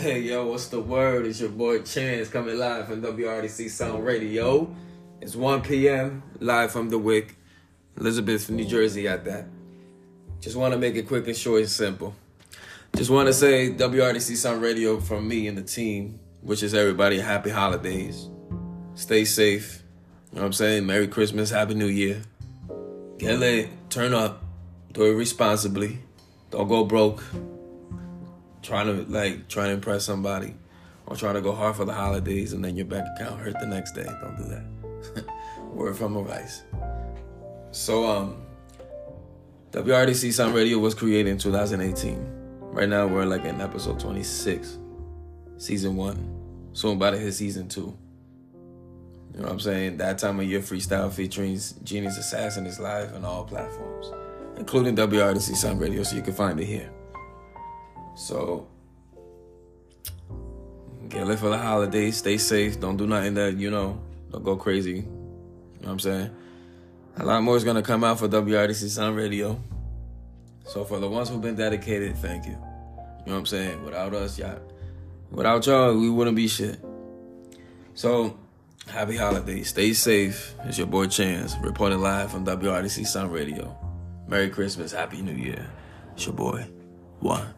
Hey yo, what's the word? It's your boy Chance coming live from WRDC Sound Radio. It's 1 p.m. live from the Wick, Elizabeth, New Jersey. At that, just want to make it quick and short and simple. Just want to say WRDC Sound Radio from me and the team, which is everybody, happy holidays. Stay safe. You know what I'm saying? Merry Christmas, Happy New Year. Get lit, turn up, do it responsibly. Don't go broke trying to like trying to impress somebody or trying to go hard for the holidays and then your bank account hurt the next day. Don't do that. Word from advice. So um WRDC Sound Radio was created in 2018. Right now we're like in episode 26, season one. Soon about to hit season two. You know what I'm saying? That time of year freestyle featuring Genius Assassin is live on all platforms, including WRDC Sound Radio, so you can find it here. So get lit for the holidays. Stay safe. Don't do nothing that you know. Don't go crazy. You know what I'm saying? A lot more is gonna come out for WRDC Sound Radio. So for the ones who've been dedicated, thank you. You know what I'm saying? Without us, y'all, without y'all, we wouldn't be shit. So happy holidays. Stay safe. It's your boy Chance reporting live from WRDC Sound Radio. Merry Christmas. Happy New Year. It's your boy. One.